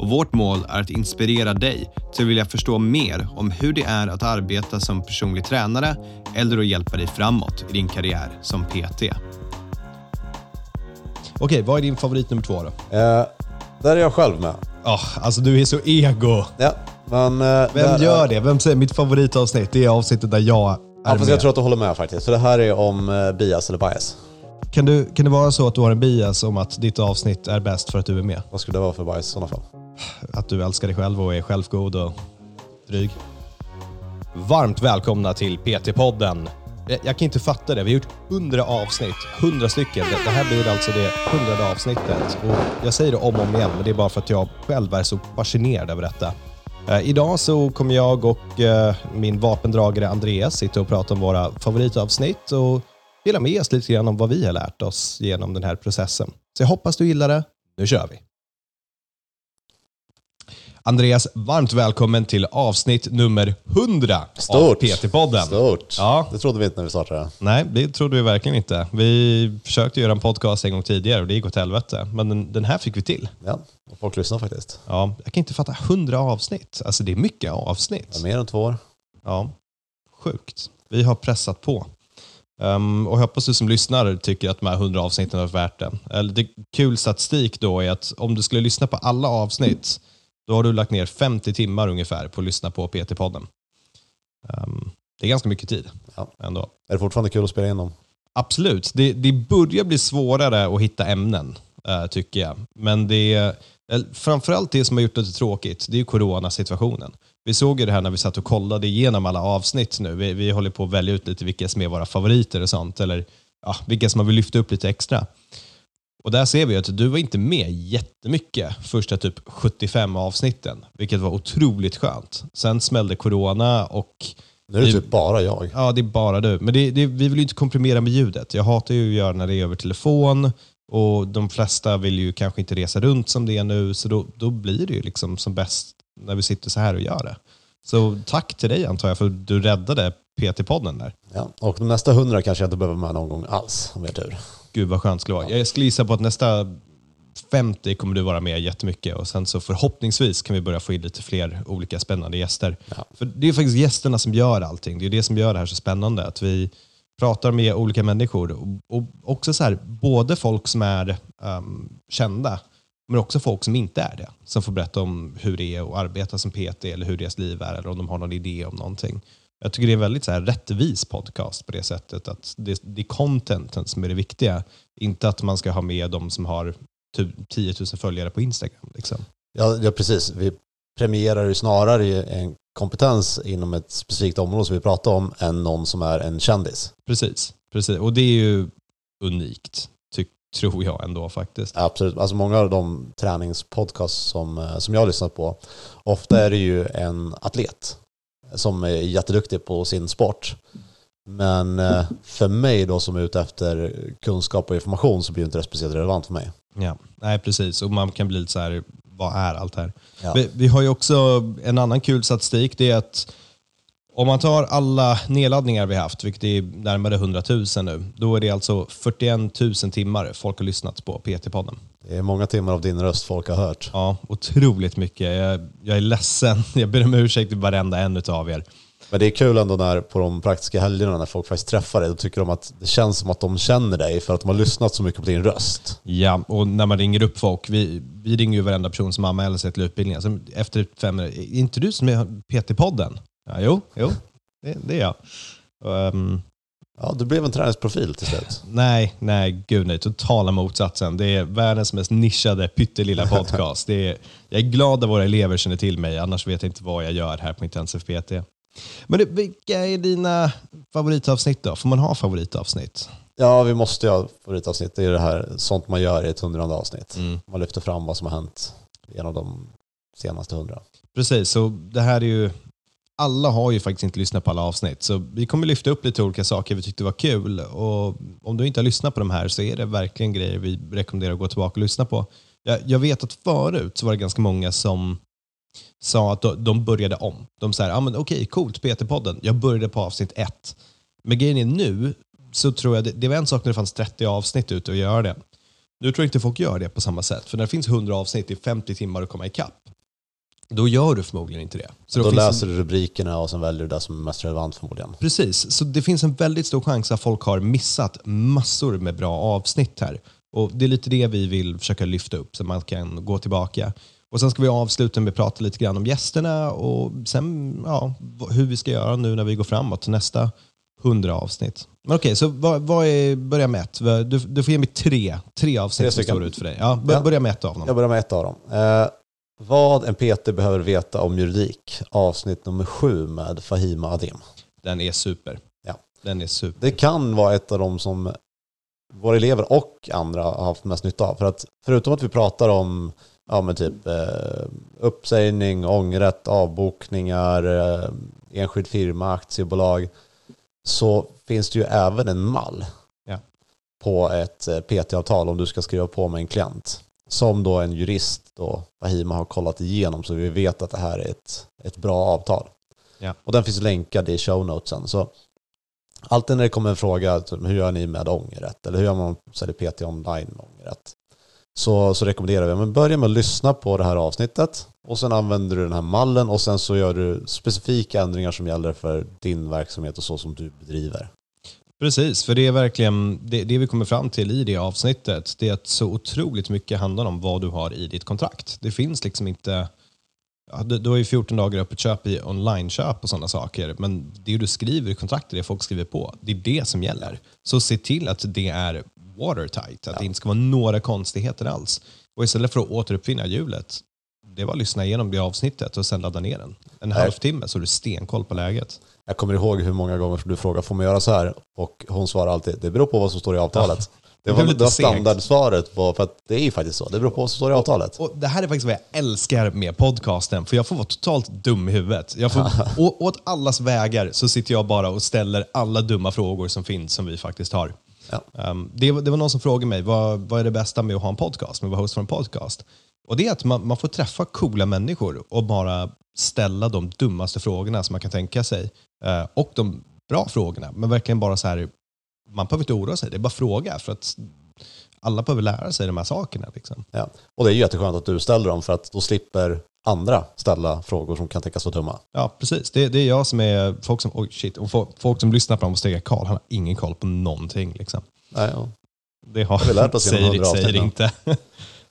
och vårt mål är att inspirera dig till att vilja förstå mer om hur det är att arbeta som personlig tränare eller att hjälpa dig framåt i din karriär som PT. Okej, vad är din favorit nummer två då? Eh, där är jag själv med. Ja, alltså du är så ego. Ja, men, eh, Vem gör är, det? Vem säger mitt favoritavsnitt? Det är avsnittet där jag är Ja, fast med. jag tror att du håller med faktiskt. Så det här är om eh, bias eller bias. kan, du, kan det vara så att du har en bias om att ditt avsnitt är bäst för att du är med? Vad skulle det vara för bias i sådana fall? Att du älskar dig själv och är självgod och dryg? Varmt välkomna till PT-podden. Jag, eh, jag kan inte fatta det. Vi har gjort 100 avsnitt, 100 stycken. Det, det här blir alltså det 100 avsnittet. Och jag säger det om och om igen, men det är bara för att jag själv är så fascinerad över detta. Eh, idag så kommer jag och eh, min vapendragare Andreas sitta och prata om våra favoritavsnitt och dela med oss lite grann om vad vi har lärt oss genom den här processen. Så jag hoppas du gillar det. Nu kör vi! Andreas, varmt välkommen till avsnitt nummer 100 av Stort. PT-podden. Stort. Ja. Det trodde vi inte när vi startade. Nej, det trodde vi verkligen inte. Vi försökte göra en podcast en gång tidigare och det gick åt helvete. Men den, den här fick vi till. Ja, och folk lyssnar faktiskt. Ja, jag kan inte fatta 100 avsnitt. Alltså det är mycket avsnitt. Ja, mer än två år. Ja, sjukt. Vi har pressat på. Um, och jag hoppas du som lyssnar tycker att de här 100 avsnitten har varit värt det. Eller det kul statistik då är att om du skulle lyssna på alla avsnitt, då har du lagt ner 50 timmar ungefär på att lyssna på PT-podden. Um, det är ganska mycket tid Ja. ändå. Är det fortfarande kul att spela dem? Absolut. Det, det börjar bli svårare att hitta ämnen, eh, tycker jag. Men det är, eh, framförallt det som har gjort det tråkigt, det är ju coronasituationen. Vi såg ju det här när vi satt och kollade igenom alla avsnitt nu. Vi, vi håller på att välja ut lite vilka som är våra favoriter och sånt, eller ja, vilka som man vill lyfta upp lite extra. Och där ser vi att du var inte med jättemycket första typ 75 avsnitten, vilket var otroligt skönt. Sen smällde corona och Nu är det Vi- typ bara jag. Ja, det är bara du. Men det, det, vi vill ju inte komprimera med ljudet. Jag hatar ju att göra när det är över telefon och de flesta vill ju kanske inte resa runt som det är nu, så då, då blir det ju liksom som bäst när vi sitter så här och gör det. Så tack till dig antar jag för du räddade PT-podden där. Ja. Och de nästa hundra kanske jag inte behöver med någon gång alls, om vi har tur. Gud vad skönt det skulle vara. Jag skulle gissa på att nästa 50 kommer du vara med jättemycket och sen så förhoppningsvis kan vi börja få in lite fler olika spännande gäster. Ja. För det är faktiskt gästerna som gör allting. Det är det som gör det här så spännande. Att vi pratar med olika människor och, och också så här, både folk som är ehm, kända men också folk som inte är det. Som får berätta om hur det är att arbeta som PT eller hur deras liv är eller om de har någon idé om någonting. Jag tycker det är väldigt så här rättvis podcast på det sättet att det, det är contenten som är det viktiga. Inte att man ska ha med de som har typ 10 000 följare på Instagram. Liksom. Ja, ja, precis. Vi premierar ju snarare en kompetens inom ett specifikt område som vi pratar om än någon som är en kändis. Precis, precis. Och det är ju unikt, tror jag ändå faktiskt. Absolut. Alltså många av de träningspodcasts som, eh, som jag har lyssnat på, ofta är det ju en atlet som är jätteduktig på sin sport. Men eh, för mig då som är ute efter kunskap och information så blir inte det speciellt relevant för mig. Ja, nej precis. Och man kan bli lite så här, vad är allt det här? Ja. Vi, vi har ju också en annan kul statistik. Det är att om man tar alla nedladdningar vi haft, vilket är närmare 100 000 nu, då är det alltså 41 000 timmar folk har lyssnat på PT-podden. Det är många timmar av din röst folk har hört. Ja, otroligt mycket. Jag, jag är ledsen. Jag ber om ursäkt till varenda en av er. Men det är kul ändå när på de praktiska helgerna när folk faktiskt träffar dig, då tycker de att det känns som att de känner dig för att de har lyssnat så mycket på din röst. Ja, och när man ringer upp folk, vi, vi ringer ju varenda person som anmäler sig till utbildningen. Efter fem minuter, är inte du som är PT-podden? Ja, jo, jo det, det är jag. Ehm, Ja, du blev en träningsprofil till slut. nej, nej, gud nej. Totala motsatsen. Det är världens mest nischade pyttelilla podcast. Det är, jag är glad att våra elever känner till mig, annars vet jag inte vad jag gör här på Intensiv PT. Men du, vilka är dina favoritavsnitt då? Får man ha favoritavsnitt? Ja, vi måste ju ha favoritavsnitt. Det är det här sånt man gör i ett hundrade avsnitt. Mm. Man lyfter fram vad som har hänt genom de senaste hundra. Precis, så det här är ju alla har ju faktiskt inte lyssnat på alla avsnitt, så vi kommer lyfta upp lite olika saker vi tyckte var kul. Och om du inte har lyssnat på de här så är det verkligen grejer vi rekommenderar att gå tillbaka och lyssna på. Jag, jag vet att förut så var det ganska många som sa att de, började om. De sa, ah, men okej, coolt, PT-podden. Jag började på avsnitt ett. Men grejen är nu, så tror jag det, det var en sak när det fanns 30 avsnitt ute att göra det. Nu tror jag inte folk gör det på samma sätt. För när det finns 100 avsnitt i 50 timmar att komma ikapp, då gör du förmodligen inte det. Så Då en- läser du rubrikerna och sen väljer du det som är mest relevant förmodligen. Precis, så det finns en väldigt stor chans att folk har missat massor med bra avsnitt här. Och Det är lite det vi vill försöka lyfta upp så man kan gå tillbaka. Och Sen ska vi avsluta med att prata lite grann om gästerna och sen ja, hur vi ska göra nu när vi går framåt till nästa hundra avsnitt. Men okej, så vad, vad är, börja med ett. Du, du får ge mig tre, tre avsnitt Tre som står ut för dig. Ja, bör, Ja. Börja med ett av dem. Jag börjar med ett av dem. Eh, vad en PT behöver veta om juridik, avsnitt nummer sju med Fahima Adim. Den är super. Ja. Den är super. Det kan vara ett av dem som våra elever och andra har haft mest nytta av. För att förutom att vi pratar om ja, men typ, eh, uppsägning, ångerrätt, avbokningar, eh, enskild firma, aktiebolag, så finns det ju även en mall Ja. på ett eh, PT-avtal om du ska skriva på med en klient. Som då en jurist, då, Fahima, har kollat igenom så vi vet att det här är ett, ett bra avtal. Ja. Och den finns länkad i show notesen. Så alltid när det kommer en fråga, typ, hur gör ni med ångerrätt? Eller hur gör man säljer PT online med ångerrätt? Så, så rekommenderar vi, men börja med att lyssna på det här avsnittet och sen använder du den här mallen och sen så gör du specifika ändringar som gäller för din verksamhet och så som du bedriver. Precis, för det är verkligen det, det vi kommer fram till i det avsnittet. Det är att så otroligt mycket handlar om vad du har i ditt kontrakt. Det finns liksom inte... Ja, du, du har ju 14 dagar öppet köp i online-köp och sådana saker, men det du skriver i kontraktet, det folk skriver på, det är det som gäller. Så se till att det är watertight, att det inte ska vara några konstigheter alls. Och istället för att återuppfinna hjulet, det var att lyssna igenom det avsnittet och sen ladda ner den. En Nej. halvtimme så har du stenkoll på läget. Jag kommer ihåg hur många gånger du frågar, får man göra så här? Och hon svarar alltid, det beror på vad som står i avtalet. Det var, det var standardsvaret, på, för att det är ju faktiskt så. Det beror på vad som står i avtalet. Och det här är faktiskt vad jag älskar med podcasten, för jag får vara totalt dum i huvudet. Jag får, å, åt allas vägar så sitter jag bara och ställer alla dumma frågor som finns, som vi faktiskt har. Ja. Um, det, var- det var någon som frågade mig, vad, vad är det bästa med att ha en podcast, med att vara host för en podcast? Och det är att man, man får träffa coola människor och bara ställa de dummaste frågorna som man kan tänka sig. Eh, och de bra frågorna, men verkligen bara så här, man behöver inte oroa sig, det är bara fråga. För att alla behöver lära sig de här sakerna. Liksom. Ja. Och det är jätteskönt att du ställer dem för att då slipper andra ställa frågor som kan tänkas vara dumma. Ja, precis. Det, det är jag som är folk som, oj shit, och folk, folk som lyssnar på dem och säger Karl, han har ingen koll på någonting. Liksom. Nej, ja. Det har säger, 100 säger inte.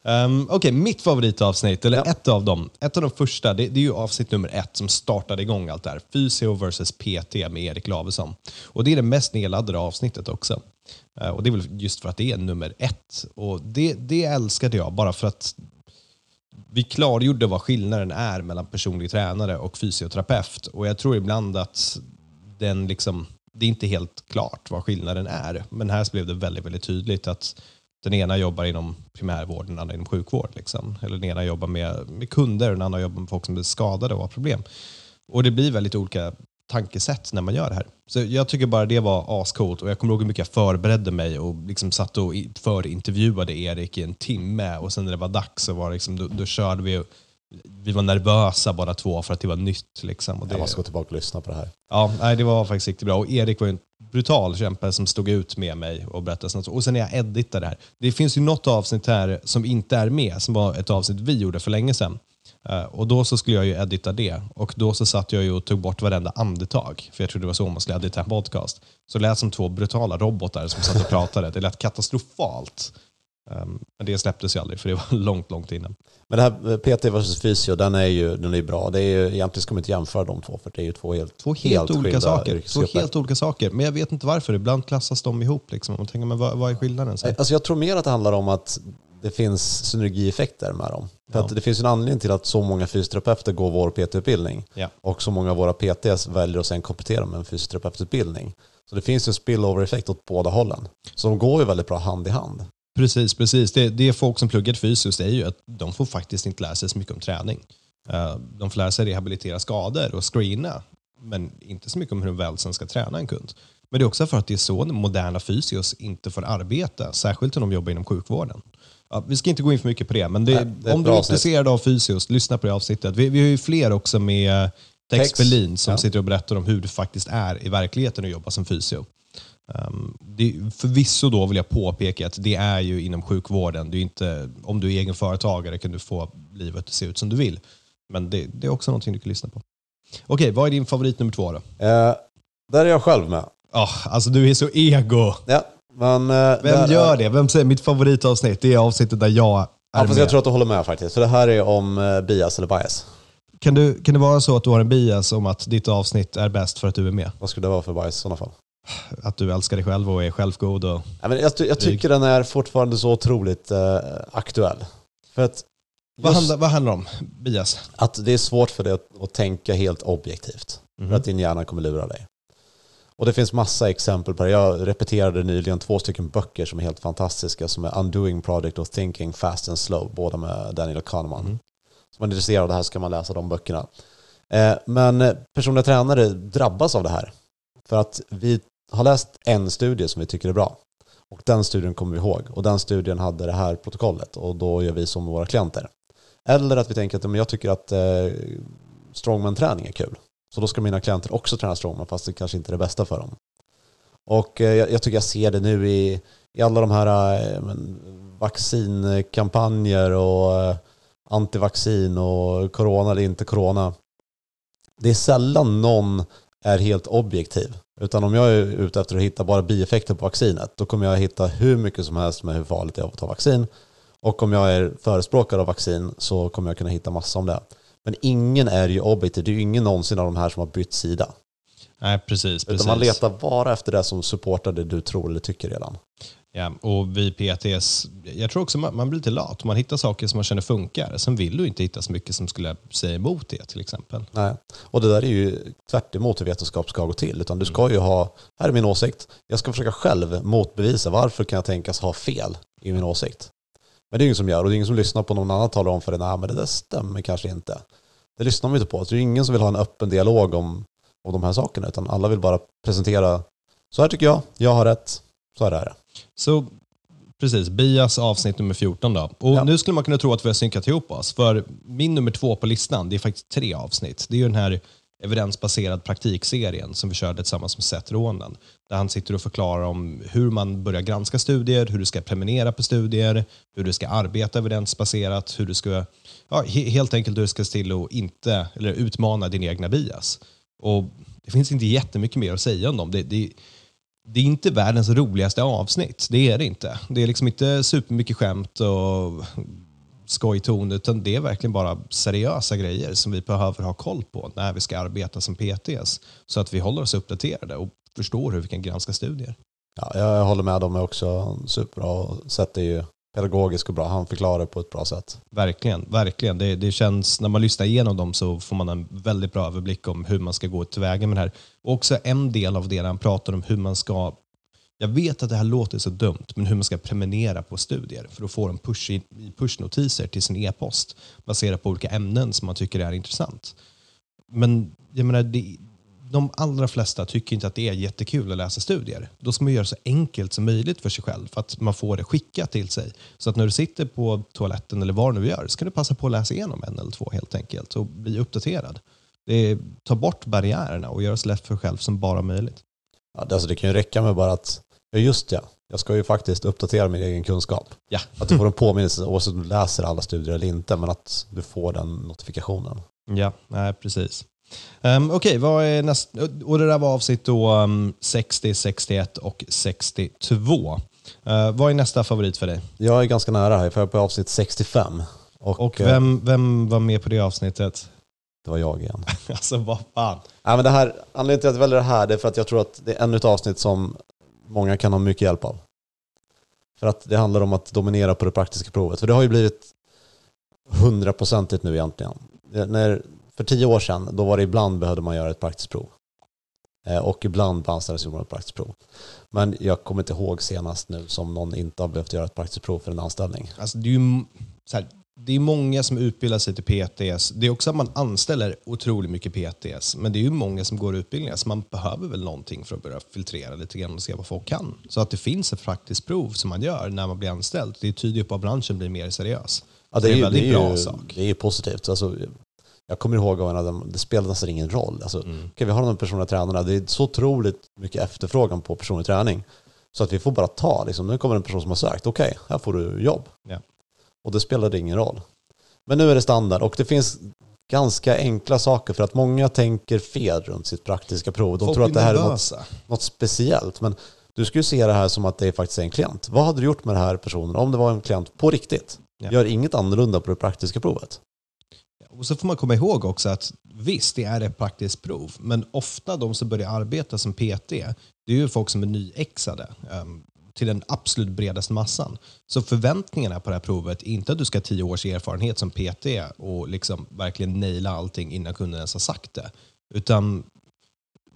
Um, Okej, mitt favoritavsnitt, eller Ja. ett av dem, ett av de första, det, det är ju avsnitt nummer ett som startade igång allt det här. Fysio versus PT med Erik Lavesson. Och det är det mest nedladdade avsnittet också. Eh, och det är väl just för att det är nummer ett. Och det, det älskade jag, bara för att vi klargjorde vad skillnaden är mellan personlig tränare och fysioterapeut. Och jag tror ibland att den liksom, det är inte helt klart vad skillnaden är. Men här blev det väldigt, väldigt tydligt att den ena jobbar inom primärvård, den andra inom sjukvård. Liksom. Eller den ena jobbar med, med kunder, den andra jobbar med folk som är skadade och har problem. Och det blir väldigt olika tankesätt när man gör det här. Så jag tycker bara det var ascoolt och jag kommer ihåg hur mycket jag förberedde mig och liksom satt och förintervjuade Erik i en timme och sen när det var dags så var liksom, då, då körde vi och vi var nervösa båda två för att det var nytt. Liksom. Och det, Jag måste gå tillbaka och lyssna på det här. Ja, nej, det var faktiskt riktigt bra. Och Erik var en brutal kämpe som stod ut med mig och berättade sånt. Och sen när jag editade det här. Det finns ju något avsnitt här som inte är med, som var ett avsnitt vi gjorde för länge sedan. Eh, och då så skulle jag ju edita det. Och då så satt jag ju och tog bort varenda andetag. För jag trodde det var så man skulle edita en podcast. Så det lät som två brutala robotar som satt och pratade. Det lät katastrofalt. Um, men det släpptes ju aldrig, för det var långt, långt innan. Men det här eh, PT versus fysio, den är ju den är bra. Det är ju, egentligen ska man inte jämföra de två, för det är ju två helt, Två helt, olika skilda saker. Två helt olika saker. Men jag vet inte varför. Ibland klassas de ihop. Liksom. Man tänker, men vad, vad är skillnaden? Så här. Alltså jag tror mer att det handlar om att det finns synergieffekter med dem. För Ja. att det finns en anledning till att så många fysioterapeuter går vår PT-utbildning. Ja. Och så många av våra PTs väljer att sen komplettera med en fysioterapeututbildning. Så det finns en spillover-effekt åt båda hållen. Så de går ju väldigt bra hand i hand. Precis, precis. Det, det är folk som pluggar fysiskt, det är ju att de får faktiskt inte lära sig så mycket om träning. Eh, De får lära sig rehabilitera skador och screena. men inte så mycket om hur de väl sen ska träna en kund. Men det är också för att det är så moderna fysios inte får arbeta, särskilt om de jobbar inom sjukvården. Ja, vi ska inte gå in för mycket på det, men det, Nej, det om du är intresserad av fysios, lyssna på det avsnittet. Vi, vi har ju fler också med Tex, Berlin som ja. sitter och berättar om hur det faktiskt är i verkligheten att jobba som fysio. Um, det, förvisso då vill jag påpeka att det är ju inom sjukvården. Det är inte, om du är egen företagare kan du få livet att se ut som du vill. Men det, det är också någonting du kan lyssna på. Okej, vad är din favorit nummer två då? Eh, där är jag själv med. Oh, alltså du är så ego. Ja, men, eh, Vem gör är- det? Vem säger mitt favoritavsnitt? Det är avsnittet där jag är Ja, med. jag tror att du håller med faktiskt. För det här är om eh, bias eller bias. kan, du, kan det vara så att du har en bias om att ditt avsnitt är bäst för att du är med? Vad skulle det vara för bias i sådana fall? Att du älskar dig själv och är självgod och jag, jag tycker den är fortfarande så otroligt eh, aktuell. För att, Vad handlar, vad handlar det om? Bias? att det är svårt för dig att, att tänka helt objektivt. Mhm. För att din hjärna kommer lura dig. Och det finns massa exempel på det. Jag repeterade nyligen två stycken böcker som är helt fantastiska som är Undoing Project och Thinking Fast and Slow, båda med Daniel Kahneman. Mhm. Som man är intresserad av det här ska man läsa de böckerna. Eh, men personliga tränare drabbas av det här. För att vi har läst en studie som vi tycker är bra. Och den studien kommer vi ihåg. Och den studien hade det här protokollet. Och då gör vi som med våra klienter. Eller att vi tänker att men jag tycker att eh, strongman-träning är kul. Så då ska mina klienter också träna strongman fast det kanske inte är det bästa för dem. Och eh, jag, jag tycker jag ser det nu i, i alla de här eh, men, vaccinkampanjer och eh, antivaccin och corona eller inte corona. Det är sällan någon är helt objektiv. Utan om jag är ute efter att hitta bara bieffekter på vaccinet, då kommer jag hitta hur mycket som helst med hur farligt det är att ta vaccin. Och om jag är förespråkare av vaccin så kommer jag kunna hitta massa om det. Men ingen är ju objektiv. Det är ju ingen någonsin av de här som har bytt sida. Nej, precis. precis. Utan man letar bara efter det som supportar det du tror eller tycker redan. Ja, och vi PTS, jag tror också man, man blir lite lat. Man hittar saker som man känner funkar. Sen vill du inte hitta så mycket som skulle säga emot det till exempel. Nej. Och det där är ju tvärt emot hur vetenskap ska gå till. Utan du ska ju ha, här är min åsikt, jag ska försöka själv motbevisa varför kan jag tänkas ha fel i min åsikt. Men det är ingen som gör och det är ingen som lyssnar på någon annan talar om för det. Nej, men det där stämmer kanske inte. Det lyssnar man inte på. Det är ingen som vill ha en öppen dialog om, om de här sakerna. Utan alla vill bara presentera, så här tycker jag, jag har rätt, så här är det. Så precis, Bias avsnitt nummer 14 då. Och Ja. nu skulle man kunna tro att vi har synkat ihop oss. För min nummer två på listan, det är faktiskt tre avsnitt. Det är ju den här evidensbaserad praktikserien som vi körde tillsammans med Seth Ronan. Där han sitter och förklarar om hur man börjar granska studier, hur du ska prenumerera på studier, hur du ska arbeta evidensbaserat, hur du ska, ja, he- helt enkelt hur du ska se till att inte, eller utmana din egna bias. Och det finns inte jättemycket mer att säga om dem. Det, det, det är inte världens roligaste avsnitt. Det är det inte. Det är liksom inte supermycket skämt och skojton, utan det är verkligen bara seriösa grejer som vi behöver ha koll på när vi ska arbeta som PTs. Så att vi håller oss uppdaterade och förstår hur vi kan granska studier. Ja, jag håller med, de är också superbra och sätter ju pedagogisk och bra. Han förklarar på ett bra sätt. Verkligen, verkligen. Det, det känns, när man lyssnar igenom dem så får man en väldigt bra överblick om hur man ska gå tillväga med det här. Och också en del av det han pratar om hur man ska, jag vet att det här låter så dumt, men hur man ska prenumerera på studier för att få en push i pushnotiser till sin e-post baserat på olika ämnen som man tycker är intressant. Men jag menar, det, de allra flesta tycker inte att det är jättekul att läsa studier. Då ska man göra så enkelt som möjligt för sig själv för att man får det skickat till sig. Så att när du sitter på toaletten eller vad du gör så kan du passa på att läsa igenom en eller två helt enkelt och bli uppdaterad. Det tar bort barriärerna och gör det så lätt för dig själv som bara möjligt. Ja, alltså, det kan ju räcka med bara att, ja just ja, jag ska ju faktiskt uppdatera min egen kunskap. Ja. Att du får en påminnelse oavsett om du läser alla studier eller inte, men att du får den notifikationen. Ja, nej, precis. Um, Okej, vad är näst... Och det där var avsnitt då um, 60, 61 och 62. Uh, vad är nästa favorit för dig? Jag är ganska nära här, för jag är på avsnitt 65. Och, Och eh, vem, vem var med på det avsnittet? Det var jag igen. Alltså vad fan. Nej, men det här, anledningen till att jag väljer det här är för att jag tror att det är ännu ett avsnitt som många kan ha mycket hjälp av. För att det handlar om att dominera på det praktiska provet. För det har ju blivit hundraprocentigt nu egentligen. När, för tio år sedan, då var det ibland behövde man göra ett praktiskt prov. Eh, Och ibland på anställningsjobb ett praktiskt prov. Men jag kommer inte ihåg senast nu som någon inte har behövt göra ett praktiskt prov för en anställning. Alltså, det är ju, här, det är många som utbildar sig till PTS. Det är också att man anställer otroligt mycket PTS. Men det är ju många som går utbildningar, så man behöver väl någonting för att börja filtrera lite grann och se vad folk kan. Så att det finns ett praktiskt prov som man gör när man blir anställd. Det tyder ju på att branschen blir mer seriös. Ja, Så det, är en väldigt det, är bra ju, sak. det är ju positivt. Alltså, jag kommer ihåg att de- det spelade nästan ingen roll. Alltså, Mm. okej, vi har de personliga tränarna, det är så otroligt mycket efterfrågan på personlig träning. Så att vi får bara ta, liksom, nu kommer en person som har sökt, okej, här får du jobb. Ja. Och det spelade ingen roll. Men nu är det standard och det finns ganska enkla saker för att många tänker fel runt sitt praktiska prov. De Folk tror att det här är något, något speciellt. Men du ska ju se det här som att det faktiskt är en klient. Vad hade du gjort med den här personen om det var en klient på riktigt? Ja. Gör inget annorlunda på det praktiska provet. Och så får man komma ihåg också att visst, det är ett praktiskt prov, men ofta de som börjar arbeta som PT, det är ju folk som är nyexade um, till den absolut bredaste massan. Så förväntningarna på det här provet är inte att du ska ha tio års erfarenhet som PT och liksom verkligen naila allting innan kunden ens har sagt det. Utan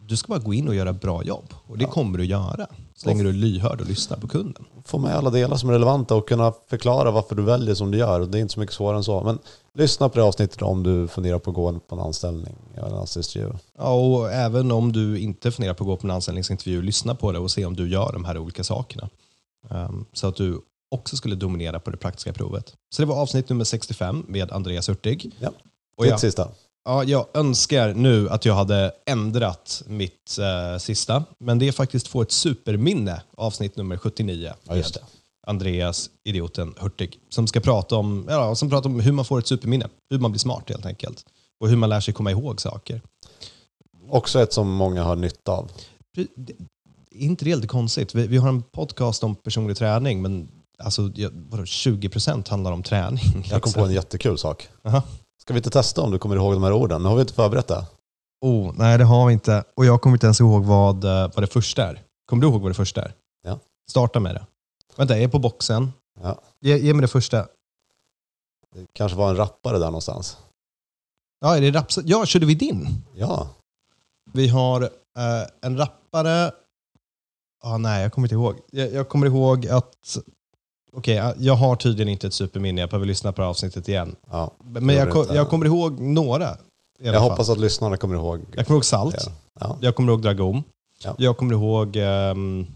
du ska bara gå in och göra bra jobb. Och det kommer du göra. Så länge du är lyhörd och lyssnar på kunden. Få med alla delar som är relevanta och kunna förklara varför du väljer som du gör. Det är inte så mycket svårare än så. Men lyssna på det avsnittet om du funderar på att gå på en anställning eller en anställningsintervju. Ja, och även om du inte funderar på att gå på en anställningsintervju, lyssna på det och se om du gör de här olika sakerna. Ehm, så att du också skulle dominera på det praktiska provet. Så det var avsnitt nummer 65 med Andreas Hurtig. Ja. Och Ditt jag, sista. Ja, jag önskar nu att jag hade ändrat mitt eh, sista, men det är faktiskt få ett superminne, avsnitt nummer 79 Ja, just det. Andreas, idioten Hurtig, som ska prata om, ja, som pratar om hur man får ett superminne, hur man blir smart helt enkelt. Och hur man lär sig komma ihåg saker. Också ett som många har nytta av. Det- inte det lite konstigt? Vi, vi har en podcast om personlig träning, men alltså, jag- vadå, 20% handlar om träning. Jag kom liksom. på en jättekul sak. Aha. Ska vi inte testa om du kommer ihåg de här orden? Nu har vi inte förberett det. Oh, nej, det har vi inte. Och jag kommer inte ens ihåg vad, eh, vad det första är. Kommer du ihåg vad det första är? Ja. Starta med det. Vänta, jag är på boxen. Ja. Ge, ge mig det första. Det kanske var en rappare där någonstans. Ja, är det raps ja, körde vi din? Ja, Vi har eh, en rappare. Ah, nej, jag kommer inte ihåg. Jag, jag kommer ihåg att... Okej, eh, jag har tydligen inte ett superminne. Jag behöver lyssna på det här avsnittet igen. ja. Men jag, ko- jag kommer ihåg några. Jag fall. hoppas att lyssnarna kommer ihåg. Jag kommer ihåg Salt. Ja. Jag kommer ihåg Dragon. Ja. Jag kommer ihåg... ehm,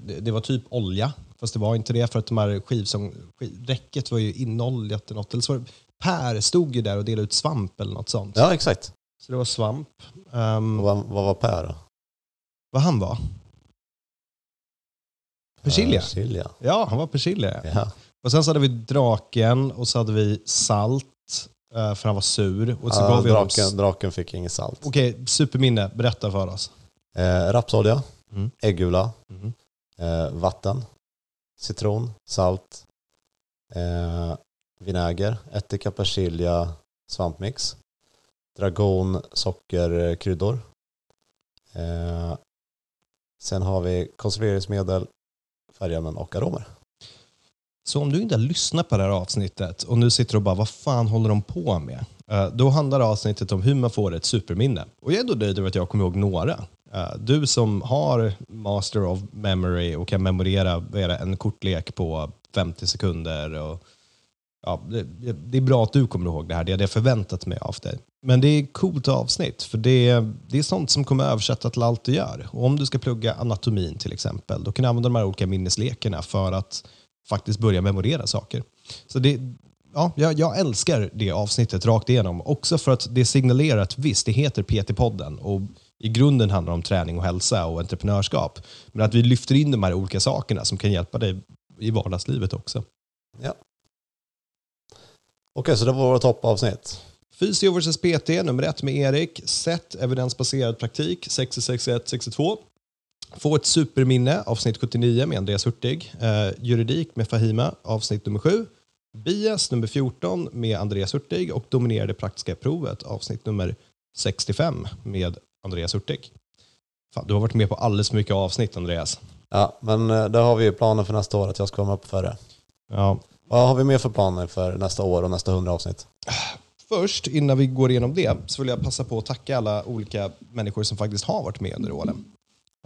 det, det var typ olja. Fast det var inte det för att de här skivsång... Skiv, räcket var ju inoljat eller något. Eller så var det, per stod ju där och delade ut svamp eller något sånt. ja, exakt. Så det var svamp. Um, vad, vad var Per då? vad han var? Persilja. Persilja. Ja, han var persilja. Ja. Och sen så hade vi draken och så hade vi salt. eh, För han var sur. Och så Ja, gav vi honom... draken, draken fick inget salt. Okej, superminne. Berätta för oss. Eh, rapsolja, Mm. äggula, Mhm. eh, vatten, citron, salt, eh, vinäger, ättika, persilja, svampmix, dragon, socker, kryddor. Eh, sen har vi konserveringsmedel, färgämnen och aromer. Så om du inte har lyssnat på det här avsnittet och nu sitter och bara, vad fan håller de på med? Eh, då handlar avsnittet om hur man får ett superminne. Och jag är ändå nöjd över att jag kommer ihåg några. Eh, du som har master of memory och kan memorera en kortlek på 50 sekunder. Och, ja, det är bra att du kommer ihåg det här, det hade jag förväntat mig av dig. Men det är ett coolt avsnitt, för det, det är sånt som kommer översätta till allt du gör. Och om du ska plugga anatomin till exempel, då kan du använda de här olika minneslekarna för att faktiskt börja memorera saker. Så det, ja, jag, jag älskar det avsnittet rakt igenom. Också för att det signalerar att visst, det heter PT-podden och i grunden handlar det om träning och hälsa och entreprenörskap. Men att vi lyfter in de här olika sakerna som kan hjälpa dig i vardagslivet också. Okej, så det var våra toppavsnitt. Fysio vs PT nummer ett med Erik. Sätt evidensbaserad praktik 606162. Få ett superminne avsnitt 79 med Andreas Hurtig. Eh, juridik med Fahima avsnitt nummer 7. Bias nummer 14 med Andreas Hurtig och dominerade praktiska provet avsnitt nummer 65 med Andreas Hurtig. Fan, du har varit med på alldeles för mycket avsnitt Andreas. Ja, men eh, där har vi ju planen för nästa år att jag ska vara med på före. Ja. Vad har vi mer för planer för nästa år och nästa hundra avsnitt? Först, innan vi går igenom det, så vill jag passa på att tacka alla olika människor som faktiskt har varit med under åren.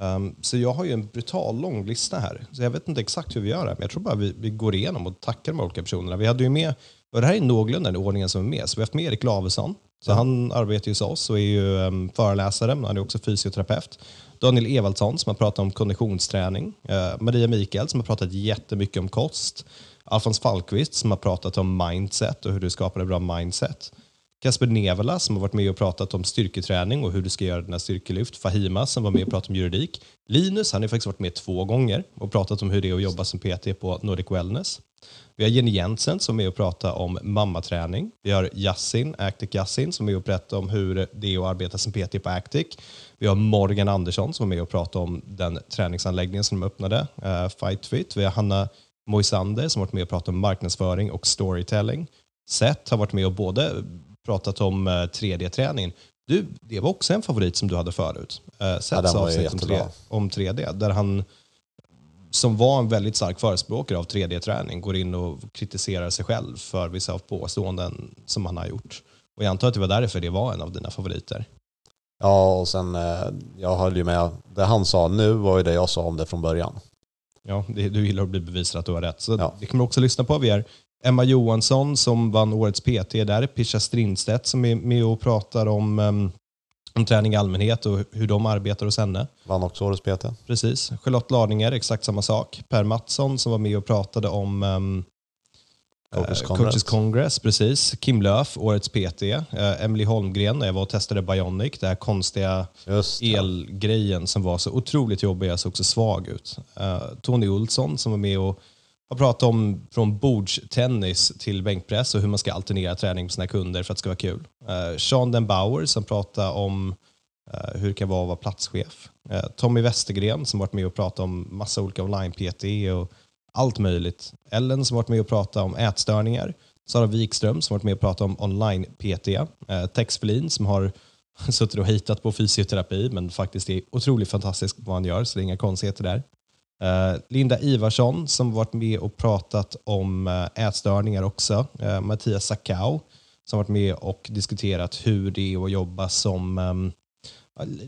Um, så jag har ju en brutal lång lista här. Så jag vet inte exakt hur vi gör det, men jag tror bara vi, vi går igenom och tackar de olika personerna. Vi hade ju med, och det här är någorlunda den ordningen som är med, så vi har haft med Erik Lavesson. Så han arbetar ju hos oss och är ju um, föreläsare, men han är också fysioterapeut. Daniel Evaldsson som har pratat om konditionsträning. Uh, Maria Mikael som har pratat jättemycket om kost. Alfons Falkvist som har pratat om mindset och hur du skapar ett bra mindset. Kasper Nevela som har varit med och pratat om styrketräning och hur du ska göra dina styrkelyft. Fahima som var med och pratade om juridik. Linus han har faktiskt varit med två gånger och pratat om hur det är att jobba som PT på Nordic Wellness. Vi har Jenny Jensen som är med och pratar om mammaträning. Vi har Yassin, Actic Yassin, som är med och berättar om hur det är att arbeta som PT på Actic. Vi har Morgan Andersson som är med och pratar om den träningsanläggningen som de öppnade, uh, Fight Fit. Vi har Hanna Moisander som varit med och pratat om marknadsföring och storytelling. Seth har varit med och både pratat om 3D-träningen. Du, det var också en favorit som du hade förut. Uh, Seths ju avsnitt om, 3, om 3D, där han som var en väldigt stark förespråkare av 3D-träning går in och kritiserar sig själv för vissa påståenden som han har gjort. Och jag antar att det var därför det var en av dina favoriter. Ja, och sen eh, jag höll ju med. Det han sa nu var ju det jag sa om det från början. Ja, det, du gillar att bli bevisad att du har rätt. Så Ja. det kan man också lyssna på. Vi har Emma Johansson som vann årets PT där, Pisha Strindstedt som är med och pratar om, em, om träning i allmänhet och hur de arbetar hos henne. Vann också årets PT. Precis. Charlotte Larninger, exakt samma sak. Per Mattsson som var med och pratade om um, Coaches eh, Congress. Coaches Congress. Precis. Kim Löf, årets PT. Uh, Emily Holmgren, när jag var och testade Bionic, det här konstiga elgrejen som var så otroligt jobbig, jag såg också svag ut. Uh, Tony Olsson som var med och har pratat om från bordstennis till bänkpress och hur man ska alternera träning på sina kunder för att det ska vara kul. Uh, Sean Den Bauer som pratar om eh, hur det kan vara att vara platschef. Eh, Tommy Westergren som varit med och pratat om massa olika online-PT och allt möjligt. Ellen som varit med och pratat om ätstörningar. Sara Wikström som varit med och pratat om online-PT. Eh, Tex Felin som har suttit och hittat på fysioterapi men faktiskt är otroligt fantastisk på vad han gör så det är inga konstigheter där. Eh, Linda Ivarsson som varit med och pratat om eh, ätstörningar också. Eh, Mattias Sakau som varit med och diskuterat hur det är att jobba som ehm,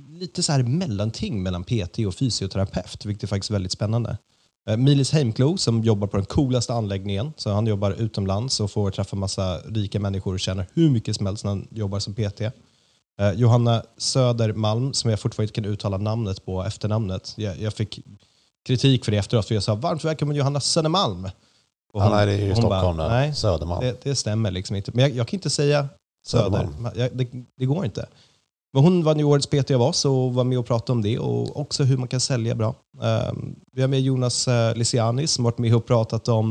lite så här mellanting mellan PT och fysioterapeut, vilket är faktiskt väldigt spännande. Eh, Milis Heimklo som jobbar på den coolaste anläggningen, så han jobbar utomlands och får träffa massa rika människor och tjänar hur mycket som helst när han jobbar som PT. Eh, Johanna Södermalm, som jag fortfarande inte kan uttala namnet på, efternamnet. Jag, jag fick kritik för det efteråt, för jag sa varmt välkommen Johanna Södermalm. Och Ja, nej, det är ju hon Stockholm bara. Nej, Södermalm. det, det stämmer liksom inte. Men jag, jag kan inte säga Söder. Jag, det, det går inte. Men hon vann ju årets PT av oss och var med och pratade om det och också hur man kan sälja bra. Ehm, vi har med Jonas uh, Lysianis som varit med och pratat om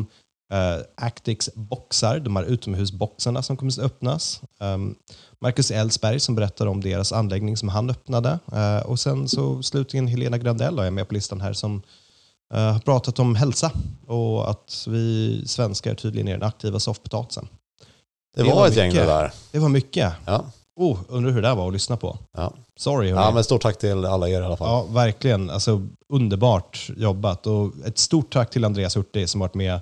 uh, Actix boxar, de här utomhusboxarna som kommer att öppnas. Um, Marcus Ellsberg som berättar om deras anläggning som han öppnade. Eh, och sen så slutligen Helena Grandell är med på listan här som eh, har pratat om hälsa och att vi svenskar tydligen är den aktiva soffpotatisen. Det det var var ett gäng det mycket. där. Det var mycket. Ja. Oh, undrar hur det där var att lyssna på. Ja. Sorry hörni. ja, men stort tack till alla er i alla fall. Ja, verkligen. Alltså, underbart jobbat. Och ett stort tack till Andreas Hurtig som varit med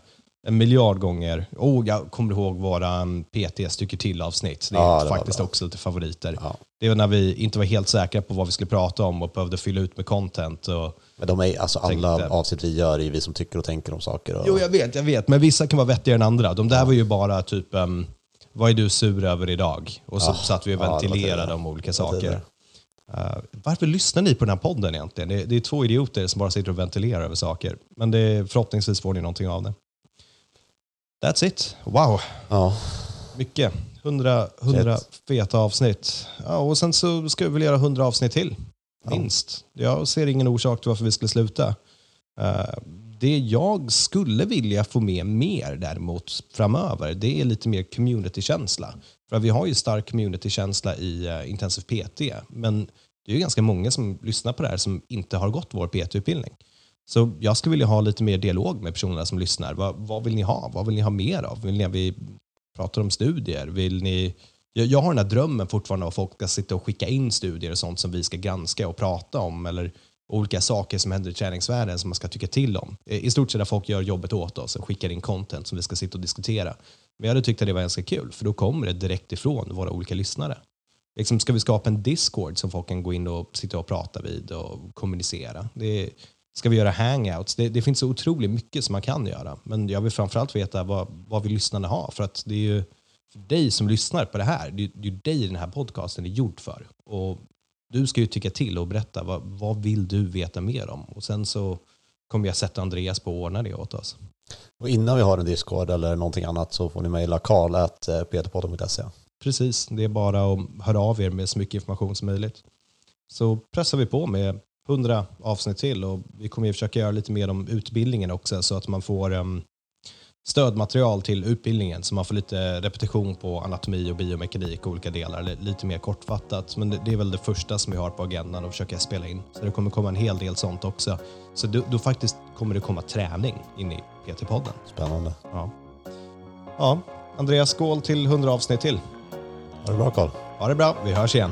en miljard gånger. Oh, jag kommer ihåg våra PT stycker till-avsnitt. Det är Ja, det faktiskt också lite favoriter. Ja. Det var när vi inte var helt säkra på vad vi skulle prata om och behövde fylla ut med content. Och... Men de är, alltså alla Tänkte- avsnitt vi gör är vi som tycker och tänker om saker. Och, Jo, jag vet, jag vet. Men vissa kan vara vettigare än andra. De där var ju bara typ, um, vad är du sur över idag? Och så Ja, satt vi och ja, ventilerade tidigare. om olika saker. Uh, varför lyssnar ni på den här podden egentligen? Det, det är två idioter som bara sitter och ventilerar över saker. Men det, förhoppningsvis får ni någonting av det. That's it. Wow, Ja, mycket. 100, 100 Fett. feta avsnitt. Ja, och sen så ska vi väl göra 100 avsnitt till. Minst. Jag ser ingen orsak till varför vi skulle sluta. Eh, det jag skulle vilja få med mer däremot framöver, det är lite mer communitykänsla. För vi har ju stark communitykänsla i eh, Intensiv PT, men det är ju ganska många som lyssnar på det här som inte har gått vår PT-utbildning. Så jag skulle vilja ha lite mer dialog med personerna som lyssnar. Vad, vad vill ni ha? Vad vill ni ha mer av? Vill ni att vi pratar om studier? Vill ni... jag, jag har den här drömmen fortfarande att folk ska sitta och skicka in studier och sånt som vi ska granska och prata om. Eller olika saker som händer i träningsvärlden som man ska tycka till om. Eh, I stort sett att folk gör jobbet åt oss och skickar in content som vi ska sitta och diskutera. Men jag hade tyckt att det var ganska kul, för då kommer det direkt ifrån våra olika lyssnare. Liksom, ska vi skapa en Discord som folk kan gå in och sitta och prata vid och kommunicera? Det, ska vi göra hangouts? Det, det finns så otroligt mycket som man kan göra. Men jag vill framförallt veta vad, vad vill lyssnarna ha? För att det är ju för dig som lyssnar på det här, det är ju dig den här podcasten är gjord för. Och du ska ju tycka till och berätta vad, vad vill du veta mer om? Och sen så kommer jag sätta Andreas på att ordna det åt oss. Och innan vi har en Discord eller någonting annat så får ni mejla karl.peterpodden.se. Precis, det är bara att höra av er med så mycket information som möjligt. Så pressar vi på med 100 avsnitt till och vi kommer ju försöka göra lite mer om utbildningen också så att man får um, stödmaterial till utbildningen så man får lite repetition på anatomi och biomekanik och olika delar, lite mer kortfattat. Men det är väl det första som vi har på agendan och försöka spela in. Så det kommer komma en hel del sånt också. Så då, då faktiskt kommer det komma träning in i PT-podden. Spännande. Ja. ja, Andreas, skål till 100 avsnitt till. Ha det bra Karl. Ha det bra, vi hörs igen.